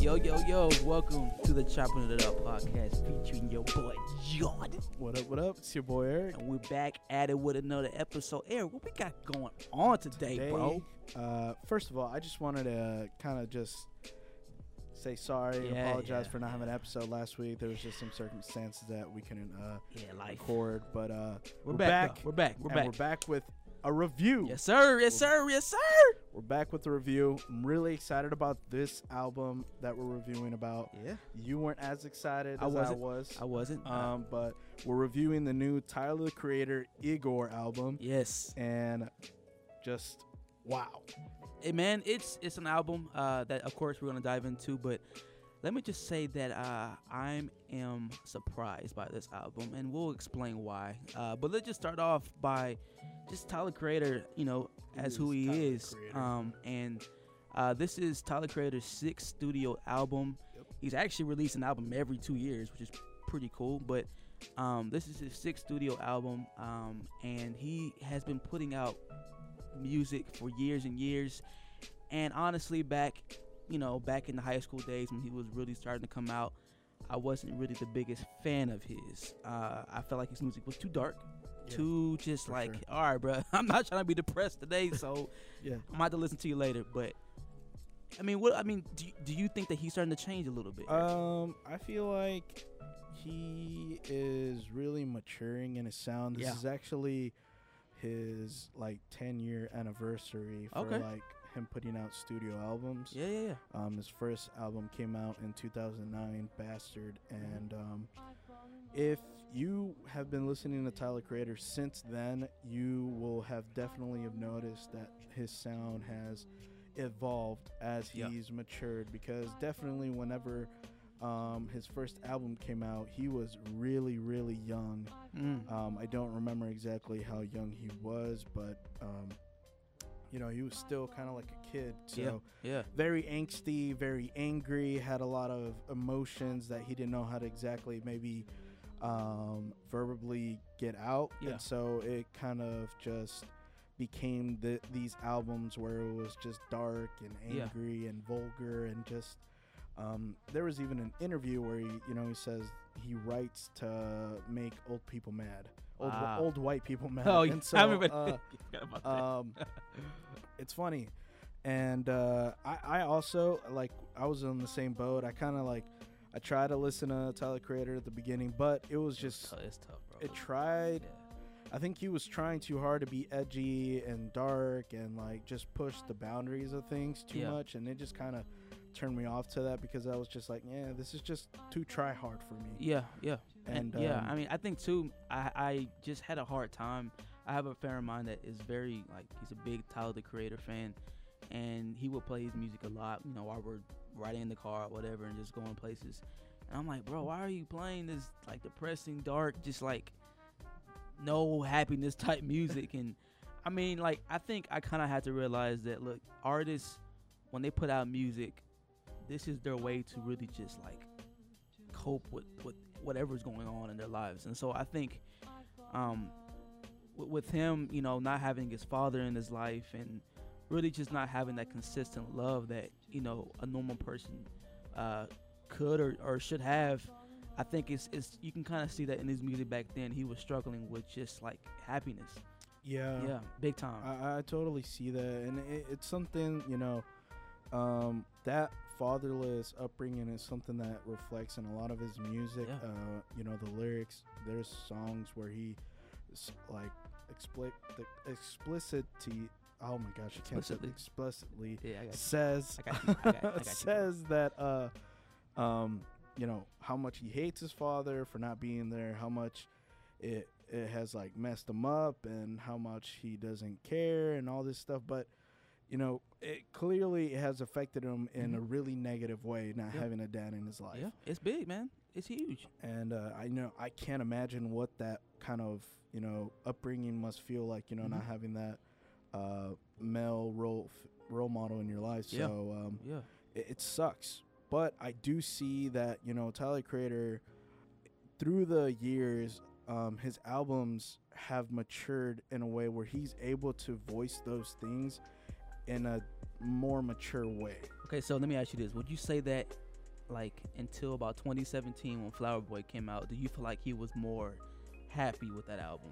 Yo, yo, yo, welcome to the Chopping It Up podcast featuring your boy Jordan. What up, what up? It's your boy Eric. And we're back at it with another episode. Eric, what we got going on today, Today, bro? Uh, first of all, I just wanted to kind of just say sorry and Yeah, apologize yeah, for not having an episode last week. There was just some circumstances that we couldn't uh, Yeah, life. record, but uh, We're, back. though. We're back. We're back. we're back with a review. Yes, sir. Yes, sir. Yes, sir. We're back with the review. I'm really excited about this album that we're reviewing about. Yeah. You weren't as excited I as I wasn't. was. I wasn't. Um, but we're reviewing the new Tyler the Creator Igor album, yes. and just wow. Hey, man, it's it's an album uh, that, of course, we're gonna dive into. But let me just say that uh, I am surprised by this album, and we'll explain why. Uh, but let's just start off by just Tyler Creator, you know, as who he Tyler, is. Um, and uh, this is Tyler Creator's sixth studio album. Yep. He's actually released an album every two years, which is pretty cool. But um, this is his sixth studio album, um, and he has been putting out music for years and years. And honestly, back, you know, back in the high school days when he was really starting to come out, I wasn't really the biggest fan of his. Uh, I felt like his music was too dark, Yeah, too just like, sure. all right, bro, I'm not trying to be depressed today, so Yeah. I'm have to listen to you later. But I mean, what I mean, do you, do you think that he's starting to change a little bit? Um, I feel like he is really maturing in his sound. This Yeah. is actually his like 10 year anniversary for Okay. like him putting out studio albums. yeah, yeah, yeah. Um, his first album came out in 2009, Bastard, and um, if you have been listening to Tyler Creator since then, you will have definitely have noticed that his sound has evolved as Yeah. he's matured. Because definitely, whenever um, his first album came out, he was really, really young. Mm. Um, I don't remember exactly how young he was, but um, you know, he was still kind of like a kid. So Yeah. Yeah. very angsty, very angry, had a lot of emotions that he didn't know how to exactly maybe um, verbally get out. Yeah. And so it kind of just became the, these albums where it was just dark and Yeah. angry and vulgar and just. Um, there was even an interview where he, you know, he says he writes to make old people mad, old old white people mad. Oh, and so, uh, um, it's funny, and uh, I I also like I was on the same boat. I kind of like I tried to listen to Tyler Creator at the beginning, but it was just it's tough, bro. it tried. Yeah. I think he was trying too hard to be edgy and dark and like just push the boundaries of things too Yeah. much, and it just kind of turned me off to that because I was just like, yeah, this is just too try hard for me. Yeah, yeah, And, yeah. um, I mean, I think too. I I just had a hard time. I have a friend of mine that is very like he's a big Tyler the Creator fan, and he would play his music a lot. You know, while we're riding in the car or whatever, and just going places. And I'm like, bro, why are you playing this like depressing, dark, just like no happiness type music? and I mean, like, I think I kind of had to realize that look, artists when they put out music, this is their way to really just like cope with, with whatever's going on in their lives. And so I think um, with, with him, you know, not having his father in his life and really just not having that consistent love that, you know, a normal person uh, could or, or should have. I think it's, it's you can kind of see that in his music back then. He was struggling with just like happiness. Yeah. yeah, big time. I, I totally see that, and it, it's something you know um, that fatherless upbringing is something that reflects in a lot of his music. Yeah. Uh, you know, the lyrics. There's songs where he like explicit explicitly. Oh my gosh, I can't say Explicitly. explicitly yeah, I got you. says I got you. I got- I got you, bro. says that uh um you know how much he hates his father for not being there how much it it has like messed him up and how much he doesn't care and all this stuff but you know it clearly has affected him in a Mhm. really negative way not Yeah. having a dad in his life Yeah, it's big, man. It's huge. and uh, I know I can't imagine what that kind of you know upbringing must feel like. You know, not Mhm. having that uh, male role f- role model in your life. Yeah. So um, Yeah. it, it sucks. But I do see that you know Tyler Creator through the years um, his albums have matured in a way where he's able to voice those things in a more mature way. Okay, so let me ask you this: Would you say that, like, until about 2017 when Flower Boy came out, do you feel like he was more happy with that album?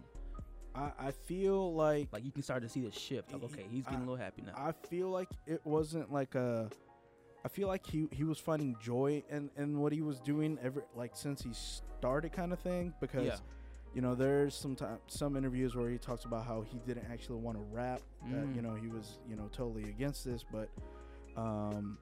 I, I feel like Like you can start to see the shift. Like, okay, he's getting I- a little happy now. I feel like it wasn't like a. I feel like he he was finding joy in in what he was doing ever like since he started kind of thing because Yeah. You know there's some time, some interviews where he talks about how he didn't actually want to rap that Mm. you know he was you know totally against this but um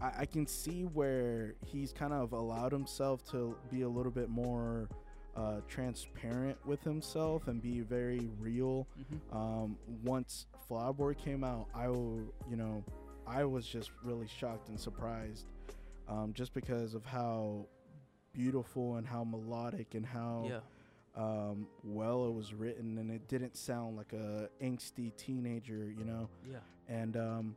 I, I can see where he's kind of allowed himself to be a little bit more uh, transparent with himself and be very real hmm um, once Flower Boy came out, I will, you know, I was just really shocked and surprised, um, just because of how beautiful and how melodic and how Yeah. Um, well it was written, and it didn't sound like a angsty teenager, you know, Yeah. and um,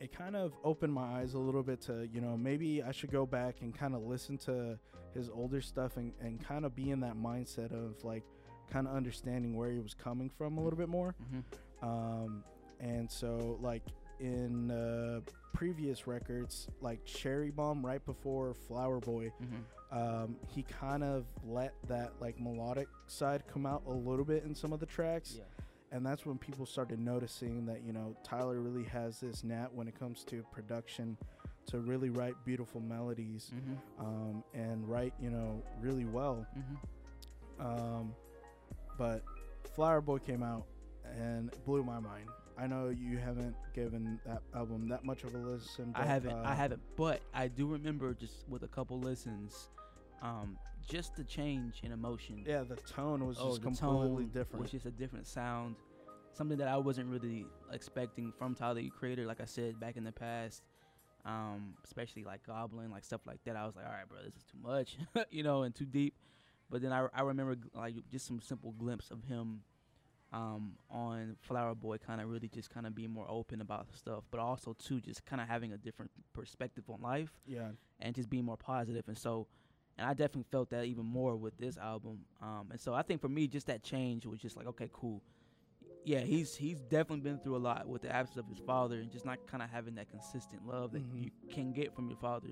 it kind of opened my eyes a little bit to, you know, maybe I should go back and kind of listen to his older stuff and, and kind of be in that mindset of like kind of understanding where he was coming from a little bit more. hmm Um, and so like in uh, previous records, like Cherry Bomb, right before Flower Boy, hmm um, he kind of let that like melodic side come out a little bit in some of the tracks, Yeah. and that's when people started noticing that you know Tyler really has this knack when it comes to production to really write beautiful melodies hmm um, and write you know really well. hmm Um, but Flower Boy came out and blew my mind. I know you haven't given that album that much of a listen. I but, haven't. uh, I haven't. But I do remember just with a couple listens, um, just the change in emotion. Yeah, the tone was oh, just completely different. was just a different sound. Something that I wasn't really expecting from Tyler the Creator. Like I said back in the past, um, especially like Goblin, like stuff like that. I was like, all right, bro, this is too much, you know, and too deep. But then I, I remember like just some simple glimpse of him um, on Flower Boy, kind of really just kind of being more open about stuff, but also too just kind of having a different perspective on life yeah, and just being more positive. And so, and I definitely felt that even more with this album. Um, and so I think for me, just that change was just like, okay, cool. Yeah, he's he's definitely been through a lot with the absence of his father and just not kind of having that consistent love that Mhm. you can get from your father,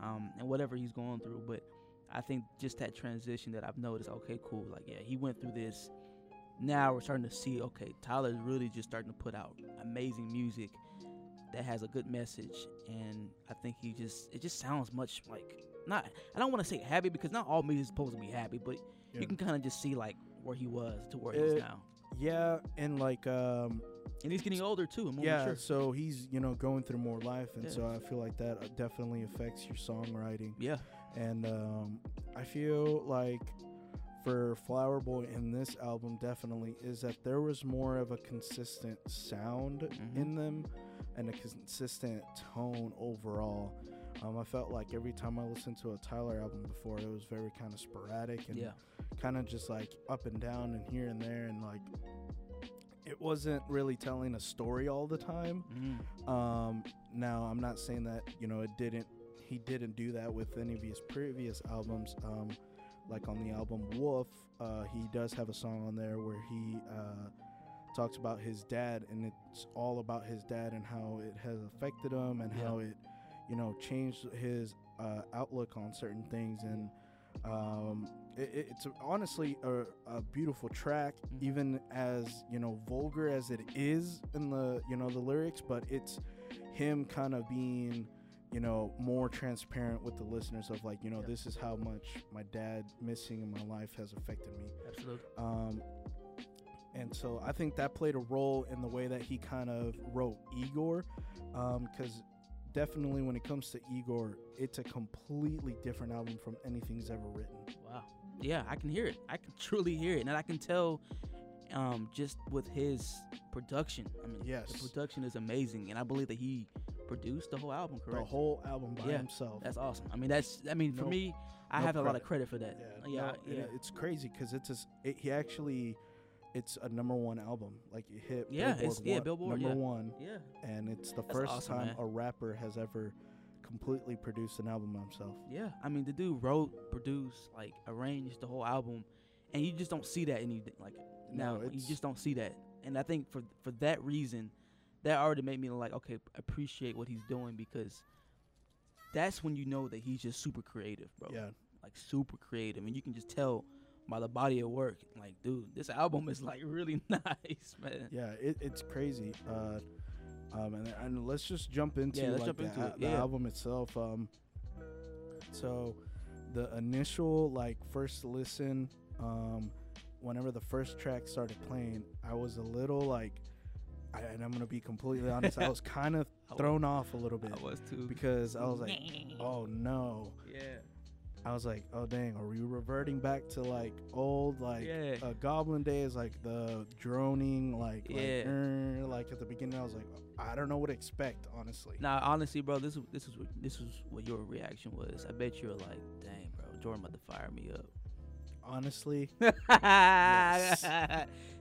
um, and whatever he's going through. But I think just that transition that I've noticed, okay, cool. Like, yeah, he went through this. Now we're starting to see, okay, Tyler's really just starting to put out amazing music that has a good message, and I think he just it just sounds much like not. I don't want to say happy because not all music is supposed to be happy, but Yeah. you can kind of just see like where he was to where he is Uh, now, yeah, and like um, and he's getting older too. yeah, mature. so he's you know going through more life, and Yeah. so I feel like that uh, definitely affects your songwriting. yeah, and um, I feel like for Flower Boy in this album definitely is that there was more of a consistent sound Mhm. in them and a consistent tone overall. Um, I felt like every time I listened to a Tyler album before, it was very kind of sporadic and yeah, kind of just like up and down and here and there, and like it wasn't really telling a story all the time. Mhm. Um, now I'm not saying that you know it didn't. He didn't do that with any of his previous albums. Um, like on the album Wolf, uh, he does have a song on there where he uh, talks about his dad, and it's all about his dad and how it has affected him and Yeah. how it, you know, changed his uh, outlook on certain things. And um, it, it- it's honestly a, a beautiful track, Mhm. even as you know vulgar as it is in the you know the lyrics, but it's him kind of being you know more transparent with the listeners of like you know Yeah. this is how much my dad missing in my life has affected me absolutely. um, and so I think that played a role in the way that he kind of wrote Igor, because definitely when it comes to Igor, it's a completely different album from anything he's ever written. Wow. Yeah, I can hear it. I can truly hear it, and I can tell, um, just with his production. I mean, Yes. the production is amazing, and I believe that he produced the whole album. Correct. The whole album by Yeah, himself. That's awesome. I mean, that's. I mean, for me, I no have a lot of credit. credit for that. yeah, yeah, no, yeah. it- it's crazy because it's a s it, he actually, it's a number one album. Like it hit Yeah, Billboard it's- yeah, Billboard, number yeah. one, yeah. and it's the That's first awesome, time man. a rapper has ever completely produced an album by himself. Yeah, I mean the dude wrote, produced, like arranged the whole album, and you just don't see that anything like now. No, you just don't see that, and I think for for that reason, that already made me like okay appreciate what he's doing because that's when you know that he's just super creative, bro. Yeah, like super creative, and you can just tell by the body of work. Like, dude, this album is like really nice, man. yeah, it, it's crazy. Uh, um, and, and let's just jump into Yeah, like jump the, into it. the Yeah. album itself. Um, so the initial like first listen, um, whenever the first track started playing, I was a little like, I, and I'm gonna be completely honest, I was kind of thrown off a little bit I was too. because I was like, oh no. yeah, I was like, oh dang, are we reverting back to like old like yeah. uh, Goblin days, like the droning, like Yeah. like, "Er," like at the beginning? I was like, I don't know what to expect, honestly. Nah, honestly, bro, this is this is what this is what your reaction was. I bet you were like, "Dang, bro, Jordan about to fire me up." Honestly,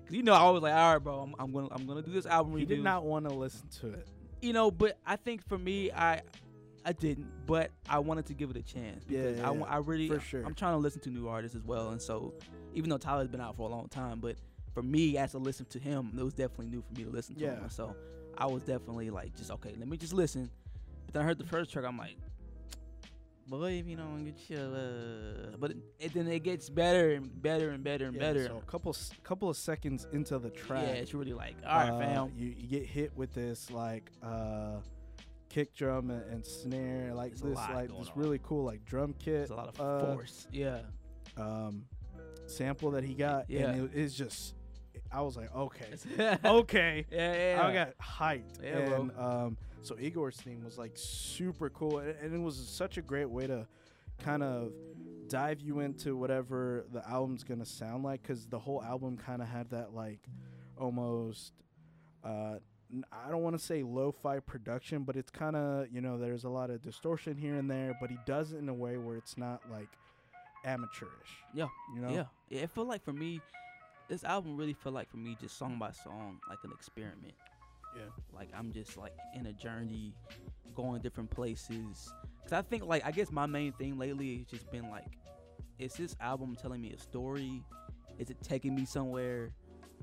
Cause you know, I was like, "All right, bro, I'm, I'm gonna I'm gonna do this album he review." did not want to listen to it. you know, but I think for me, I I didn't, but I wanted to give it a chance because yeah, I, yeah. I really For sure. I'm trying to listen to new artists as well, and so even though Tyler's been out for a long time, but for me as to listen to him, it was definitely new for me to listen to. Yeah. And so I was definitely like, just okay, let me just listen. But then I heard the first track, I'm like, boy, if you don't get your, uh, but it, it, then it gets better and better and better and Yeah, better. So a couple couple of seconds into the track, Yeah, it's really like, all right, uh, fam. you, you get hit with this like uh, kick drum and, and snare, like There's this like this on. really cool like drum kit. There's a lot of uh, force. Yeah. um, sample that he got. Yeah. and it, it's just, I was like, okay, yeah, okay. yeah. I got hyped. Yeah, bro. and um, so Igor's theme was like super cool, and, and it was such a great way to kind of dive you into whatever the album's gonna sound like, because the whole album kind of had that like almost. Uh, I don't want to say lo-fi production, but it's kind of you know there's a lot of distortion here and there, but he does it in a way where it's not like amateurish. Yeah, you know. Yeah, yeah. It felt like for me, this album really felt like for me just song by song, like an experiment. Yeah. Like I'm just like in a journey, going different places. Cause I think like I guess my main thing lately has just been like, is this album telling me a story? Is it taking me somewhere?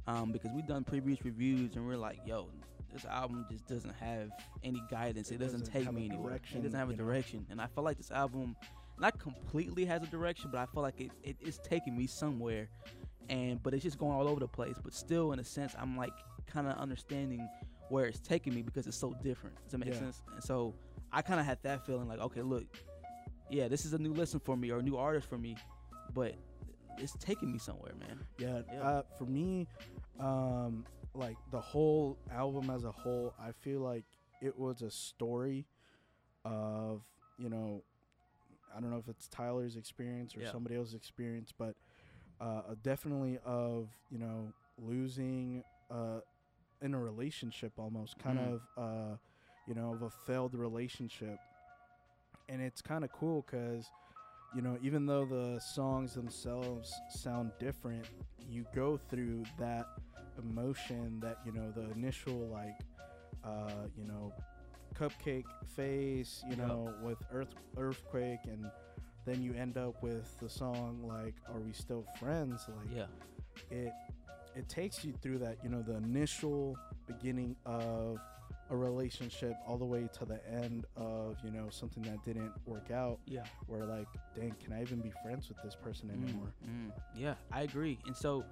Um, because we've done previous reviews and we're like, yo, this album just doesn't have any guidance. It, It doesn't, doesn't take me anywhere. It doesn't have a you know? direction, and I feel like this album not completely has a direction, but I feel like it, it is taking me somewhere. And but it's just going all over the place. But still, in a sense, I'm like kind of understanding where it's taking me because it's so different. Does that make Yeah. sense? And so I kind of had that feeling like, okay, look, yeah, this is a new listen for me or a new artist for me, but it's taking me somewhere, man. Yeah, Yeah. Uh, for me, um, like the whole album as a whole, I feel like it was a story of you know, I don't know if it's Tyler's experience or Yeah. somebody else's experience, but uh, definitely of you know losing uh, in a relationship almost, kind Mm. of uh, you know of a failed relationship, and it's kind of cool because you know, even though the songs themselves sound different, you go through that emotion that, you know, the initial, like, uh, you know, cupcake face, you Yep. know, with Earth Earthquake, and then you end up with the song, like, Are We Still Friends? Like, Yeah, it it takes you through that you know the initial beginning of a relationship all the way to the end of you know something that didn't work out yeah. where like dang can i even be friends with this person Mm, anymore mm. Yeah, I agree. And so,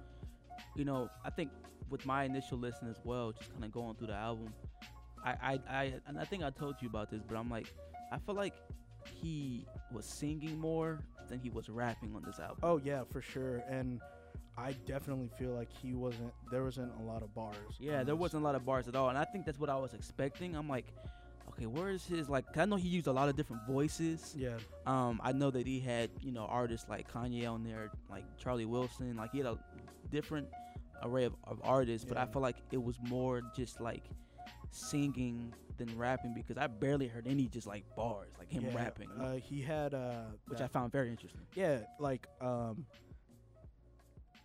you know, I think with my initial listen as well, just kind of going through the album, I, I, I, and I think I told you about this, but I'm like, I feel like he was singing more than he was rapping on this album. oh yeah for sure and i definitely feel like he wasn't there wasn't a lot of bars Yeah, there wasn't a lot of bars at all, and I think that's what I was expecting. I'm like, okay, where is his like? 'cause I know he used a lot of different voices. yeah Um, I know that he had you know artists like Kanye on there, like Charlie Wilson. Like he had a different array of, of artists, but I Yeah. feel like it was more just like singing than rapping because I barely heard any just like bars, like him yeah, rapping, uh, he had uh which that- I found very interesting. yeah like um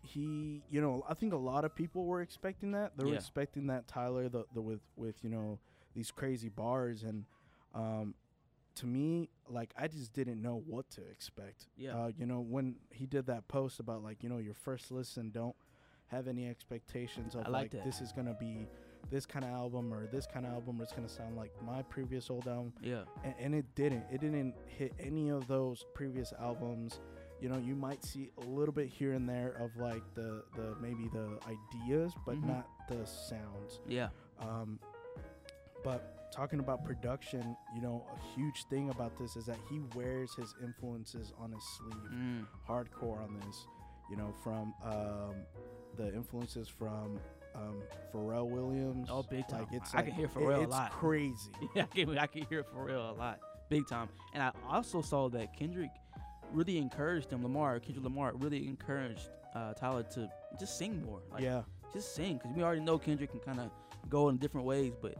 he you know i think a lot of people were expecting that they were Yeah. expecting that tyler the, the with with you know these crazy bars and um to me, like I just didn't know what to expect. Yeah. Uh, you know, when he did that post about like you know your first listen, don't have any expectations of I like like this is gonna be this kind of album or this kind of album or it's gonna sound like my previous old album Yeah. and, and it didn't it didn't hit any of those previous albums you know you might see a little bit here and there of like the the maybe the ideas but Mhm. not the sounds Yeah. um but talking about production you know a huge thing about this is that he wears his influences on his sleeve Mm. hardcore on this you know from um the influences from um Pharrell Williams Oh, big time. like it's I like, can hear it- Pharrell a lot. it's crazy Yeah, I can, I can hear it real a lot, big time. And I also saw that Kendrick really encouraged him. Lamar, Kendrick Lamar, really encouraged uh, Tyler to just sing more. Like, yeah just sing because we already know Kendrick can kind of go in different ways, but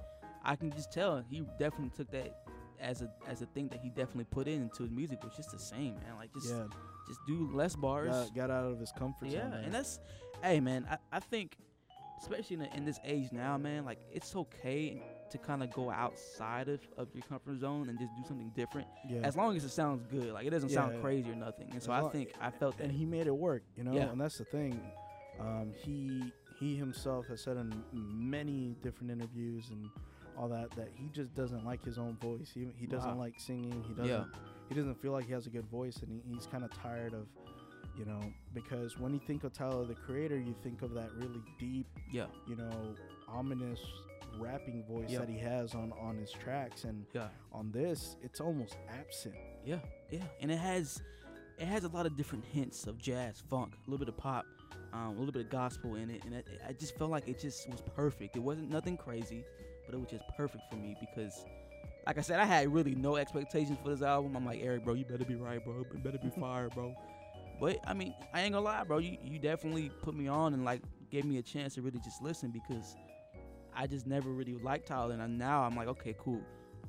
I can just tell he definitely took that as a as a thing that he definitely put in into his music was just the same, man. Like just yeah just do less bars. got, got out of his comfort yeah, zone there. and that's hey man, I, I think especially in, the, in this age now, man, like it's okay to kind of go outside of, of your comfort zone and just do something different yeah as long as it sounds good. Like it doesn't sound Yeah. crazy or nothing. And so As I think I felt that. and he made it work you know Yeah. and that's the thing um he he himself has said in many different interviews and all that that he just doesn't like his own voice he, he doesn't Wow. like singing he doesn't Yeah. he doesn't feel like he has a good voice and he, he's kind of tired of you know because when you think of Tyler the creator you think of that really deep yeah, you know ominous rapping voice Yeah. that he has on on his tracks and yeah. on this it's almost absent Yeah, yeah, and it has it has a lot of different hints of jazz, funk, a little bit of pop, um, a little bit of gospel in it, and it, I just felt like it just was perfect. It wasn't nothing crazy, but it was just perfect for me because, like I said, I had really no expectations for this album. I'm like, Eric, bro, you better be right, bro. You better be fire, bro. But I mean, I ain't gonna lie, bro. You you definitely put me on and like gave me a chance to really just listen because I just never really liked Tyler, and now I'm like, okay, cool.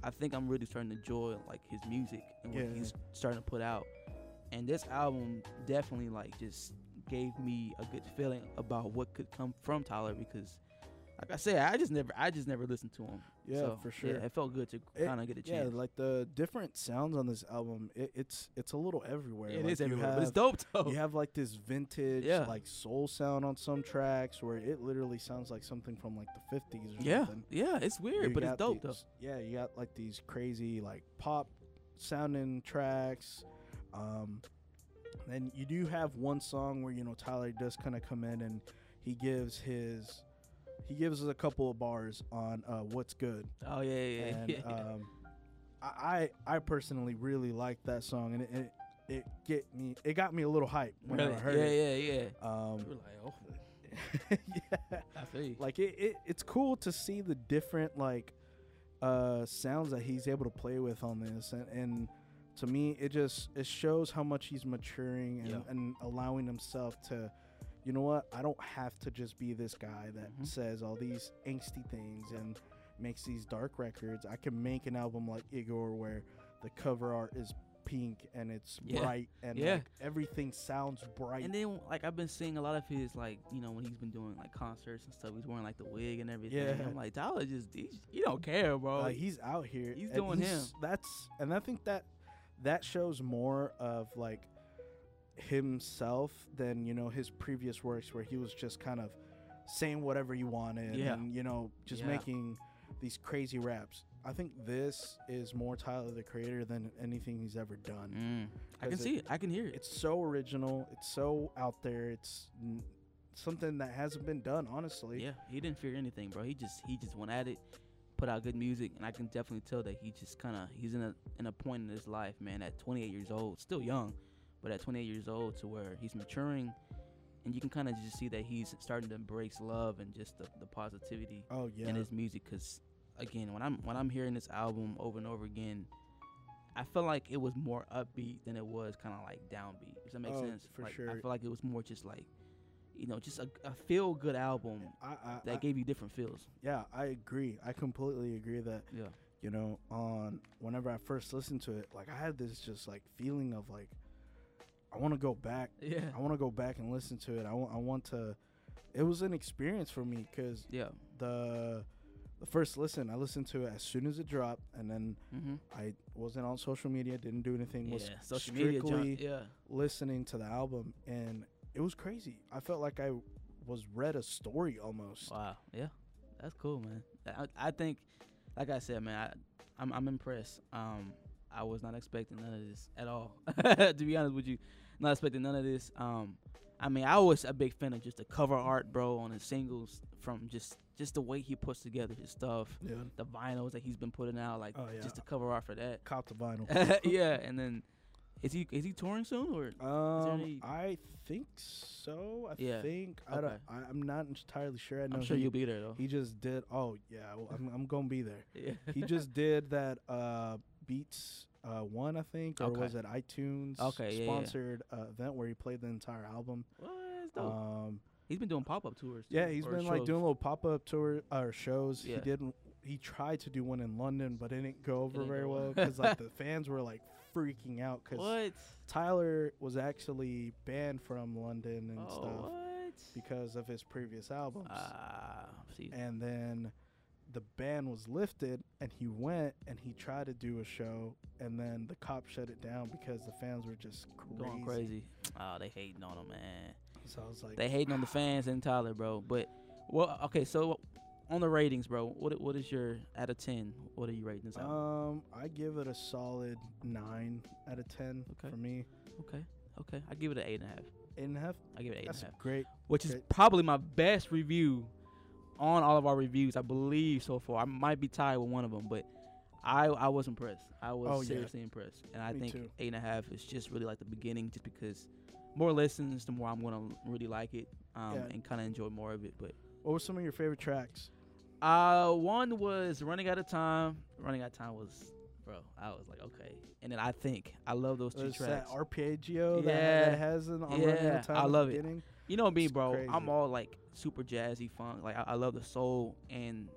I think I'm really starting to enjoy like his music and what Yeah. he's starting to put out. And this album definitely like just gave me a good feeling about what could come from Tyler because like I said, I just never I just never listened to him. Yeah, So, for sure. Yeah, it felt good to kind of get a chance. yeah, like the different sounds on this album, it, it's it's a little everywhere. it like is everywhere, Have, but it's dope though. You have like this vintage, Yeah. like soul sound on some tracks where it literally sounds like something from like the fifties or yeah, something. yeah, it's weird, You but it's dope these- Yeah, you got like these crazy like pop sounding tracks. Um, then you do have one song where you know Tyler does kind of come in and he gives his he gives us a couple of bars on uh, what's good. Oh yeah, yeah, yeah. and yeah. um, I I I personally really like that song, and it, it it get me it got me a little hype when really? I heard yeah, it. Yeah, yeah, yeah. Um, We're like, oh, yeah, I feel you. like it, it it's cool to see the different like uh sounds that he's able to play with on this, and, and to me it just it shows how much he's maturing and, Yeah. and allowing himself to. You know what? I don't have to just be this guy that Mhm. says all these angsty things and makes these dark records. I can make an album like Igor where the cover art is pink and it's Yeah. bright and Yeah. like everything sounds bright. And then like I've been seeing a lot of his like you know when he's been doing like concerts and stuff, he's wearing like the wig and everything. Yeah. I'm like Tyler just he's, you don't care, bro. like he's out here. he's and doing him. That's and I think that that shows more of like himself than you know his previous works where he was just kind of saying whatever he wanted Yeah. and you know just Yeah. making these crazy raps. I think this is more Tyler the Creator than anything he's ever done. Mm. I can see it- it. I can hear it. It's so original. It's so out there. It's n- something that hasn't been done, honestly. Yeah, he didn't fear anything, bro. He just he just went at it, put out good music, and I can definitely tell that he just kind of he's in a in a point in his life, man. At 28 years old, still young, but at 28 years old, to where he's maturing, and you can kind of just see that he's starting to embrace love and just the, the positivity Oh yeah. in his music. Cause again, when I'm when I'm hearing this album over and over again. I feel like it was more upbeat than it was kind of like downbeat. Does that make Oh, sense? for Like, I feel like it was more just like, you know, just a, a feel good album I, I, that I- gave you different feels. yeah, I agree. I completely agree that Yeah. you know on whenever I first listened to it, like I had this just like feeling of like I want to go back. Yeah. I want to go back and listen to it. I want. I want to. It was an experience for me because Yeah. the the first listen, I listened to it as soon as it dropped, and then Mm-hmm. I wasn't on social media, didn't do anything. Was Yeah, social media, strictly junk. Yeah. listening to the album, and it was crazy. I felt like I was read a story almost. Wow. Yeah. That's cool, man. I, I think, like I said, man, I, I'm I'm impressed. Um, I was not expecting none of this at all. to be honest with you, not expecting none of this. Um, I mean, I was a big fan of just the cover art, bro, on his singles from just just the way he puts together his stuff, Yeah, the vinyls that he's been putting out, like Oh, yeah. just the cover art for that. cop the vinyl. yeah, and then is he is he touring soon or? Um, I think so. I Yeah, think I don't. I, I'm not entirely sure. I know I'm sure he, you'll be there though. he just did. Oh yeah, well, I'm I'm gonna be there. yeah. He just did that uh Beats uh one I think or Okay. was it iTunes Okay, yeah, yeah. sponsored Uh, event where he played the entire album. what? Um he's been doing pop up tours. Too, yeah, he's been like shows. doing little pop up tour or shows. Yeah. He didn't. he tried to do one in London but it didn't go over didn't very go well cuz like the fans were like freaking out cuz Tyler was actually banned from London and Oh, stuff what? because of his previous albums. Ah, and then the ban was lifted and he went and he tried to do a show and then the cops shut it down because the fans were just crazy. Going crazy. Oh, they hating on him, man. So I was like, They hating on the fans and Tyler, bro. But well, okay. So on the ratings, bro, what what is your out of ten? What are you rating this album? um, I give it a solid nine out of ten Okay. for me. okay, okay. I give it an eight and a half. Eight and a half. I give it eight and a half, great. which is probably my best review on all of our reviews, I believe so far. I might be tied with one of them, but I I was impressed. I was Oh, yeah. seriously impressed, and I Me think too. eight and a half is just really like the beginning, just because more listens, the more I'm gonna really like it um, Yeah. and kind of enjoy more of it. But What were some of your favorite tracks? uh, one was running out of time. Running out of time was, bro. I was like, okay. And then I think I love those two tracks. that arpeggio that, Yeah. that has an on running out Yeah, of time I at the love it. beginning? You know me, bro. crazy. I'm all like super jazzy funk. Like I, I love the soul, and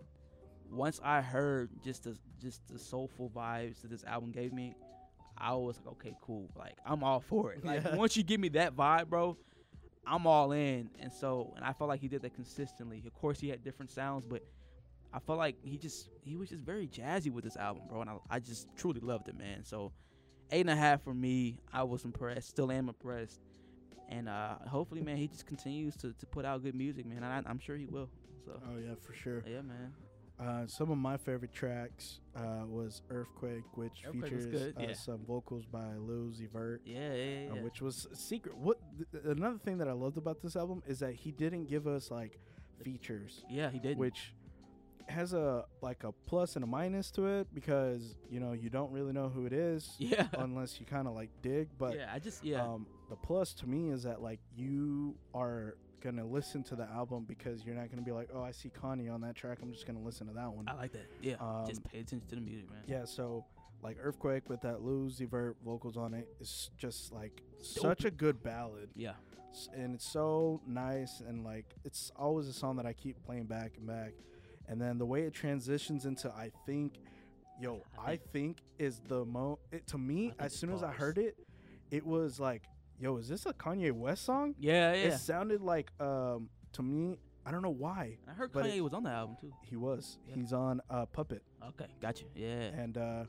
once I heard just the just the soulful vibes that this album gave me, I was like, okay, cool. Like I'm all for it. Like Yeah. once you give me that vibe, bro, I'm all in. And so, and I felt like he did that consistently. Of course, he had different sounds, but I felt like he just he was just very jazzy with this album, bro. And I, I just truly loved it, man. So eight and a half for me. I was impressed. Still am impressed. And uh, hopefully, man, he just continues to, to put out good music, man. And I, I'm sure he will. So Oh yeah, for sure. yeah, man. Uh, some of my favorite tracks uh, was Earthquake, which Earthquake features uh, yeah. some vocals by Lil Uzi Vert. Yeah, yeah, yeah. uh, which was secret. What th- another thing that I loved about this album is that he didn't give us like features, yeah, he did. which has a like a plus and a minus to it because you know you don't really know who it is yeah, unless you kind of like dig. But yeah. I just yeah, um, the plus to me is that like you are gonna listen to the album because you're not gonna be like, oh, I see Kanye on that track. I'm just gonna listen to that one. I like that. Yeah, just um, pay attention to the music, man. Yeah, so like Earthquake with that Lil Uzi Vert vocals on it is just like such a good ballad. Yeah, and it's so nice and like it's always a song that I keep playing back and back. And then the way it transitions into I think yo, I I think is the mo it to me as soon as I heard it, it was like, yo, is this a Kanye West song? yeah, yeah. It sounded like um to me, I don't know why. I heard Kanye it- was on the album too. He was. Yeah. He's on uh Puppet. Okay, gotcha. Yeah. And uh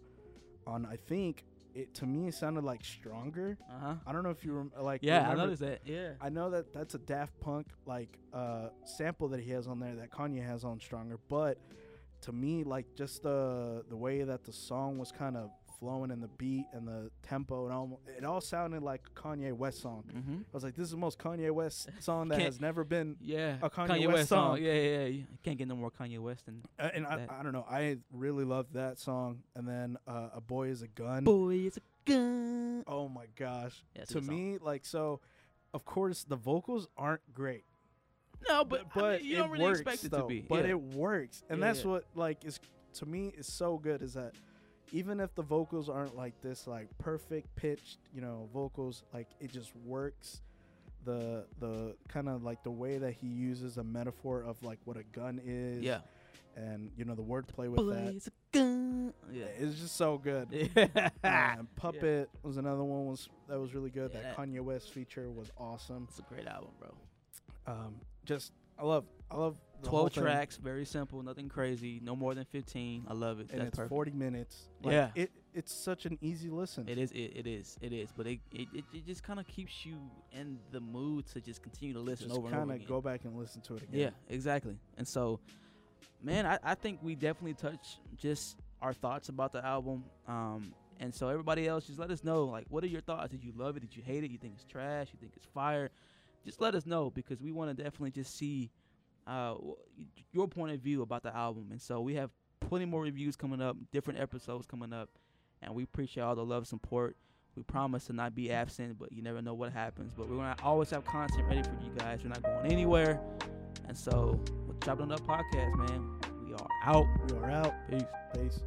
on I think it to me it sounded like stronger. Uh huh. I don't know if you rem- like Yeah, I remember- noticed that. Yeah. I know that that's a Daft Punk like uh, sample that he has on there that Kanye has on Stronger, but to me, like just the the way that the song was kind of flowing and the beat and the tempo and all, it all sounded like a Kanye West song. Mm-hmm. I was like, this is the most Kanye West song that has never been. Yeah. A Kanye West song. Yeah, yeah, yeah. You can't get no more Kanye West than Uh, and I, I don't know, I really loved that song. And then uh, a boy is a gun. Boy, it's a gun. Oh my gosh! Yeah, to song. me, like so, of course the vocals aren't great. No, but, but, I mean, you don't really works, expect it though. to be. But yeah. it works, and Yeah, that's yeah. what like is to me is so good is that even if the vocals aren't like this like perfect pitched, you know, vocals, like it just works. The the kind of like the way that he uses a metaphor of like what a gun is, yeah. and you know the wordplay with Boy, that. it's a gun. Yeah. It's just so good. Yeah. and Puppet was another one was that was really good. Yeah, that that- Kanye West feature was awesome. It's a great album, bro. um, just I love I love the whole 12 thing. tracks, very simple, nothing crazy, no more than 15. I love it. and That's it's perfect. 40 minutes. Like, Yeah. it it's such an easy listen. It is. It, it is. It is. But it it, it, just kind of keeps you in the mood to just continue to listen Just over and over kind of go back and listen to it again. Yeah, exactly. And so, man, I, I think we definitely touch just our thoughts about the album. Um, and so everybody else, just let us know. Like, what are your thoughts? Did you love it? Did you hate it? You think it's trash? You think it's fire? Just let us know because we want to definitely just see uh, your point of view about the album. And so we have plenty more reviews coming up, different episodes coming up, and we appreciate all the love and support. We promise to not be absent, but you never know what happens. But we're gonna always have content ready for you guys. We're not going anywhere. And so, with Chopping It Up Podcast, man, we are out. We are out. Peace. Peace.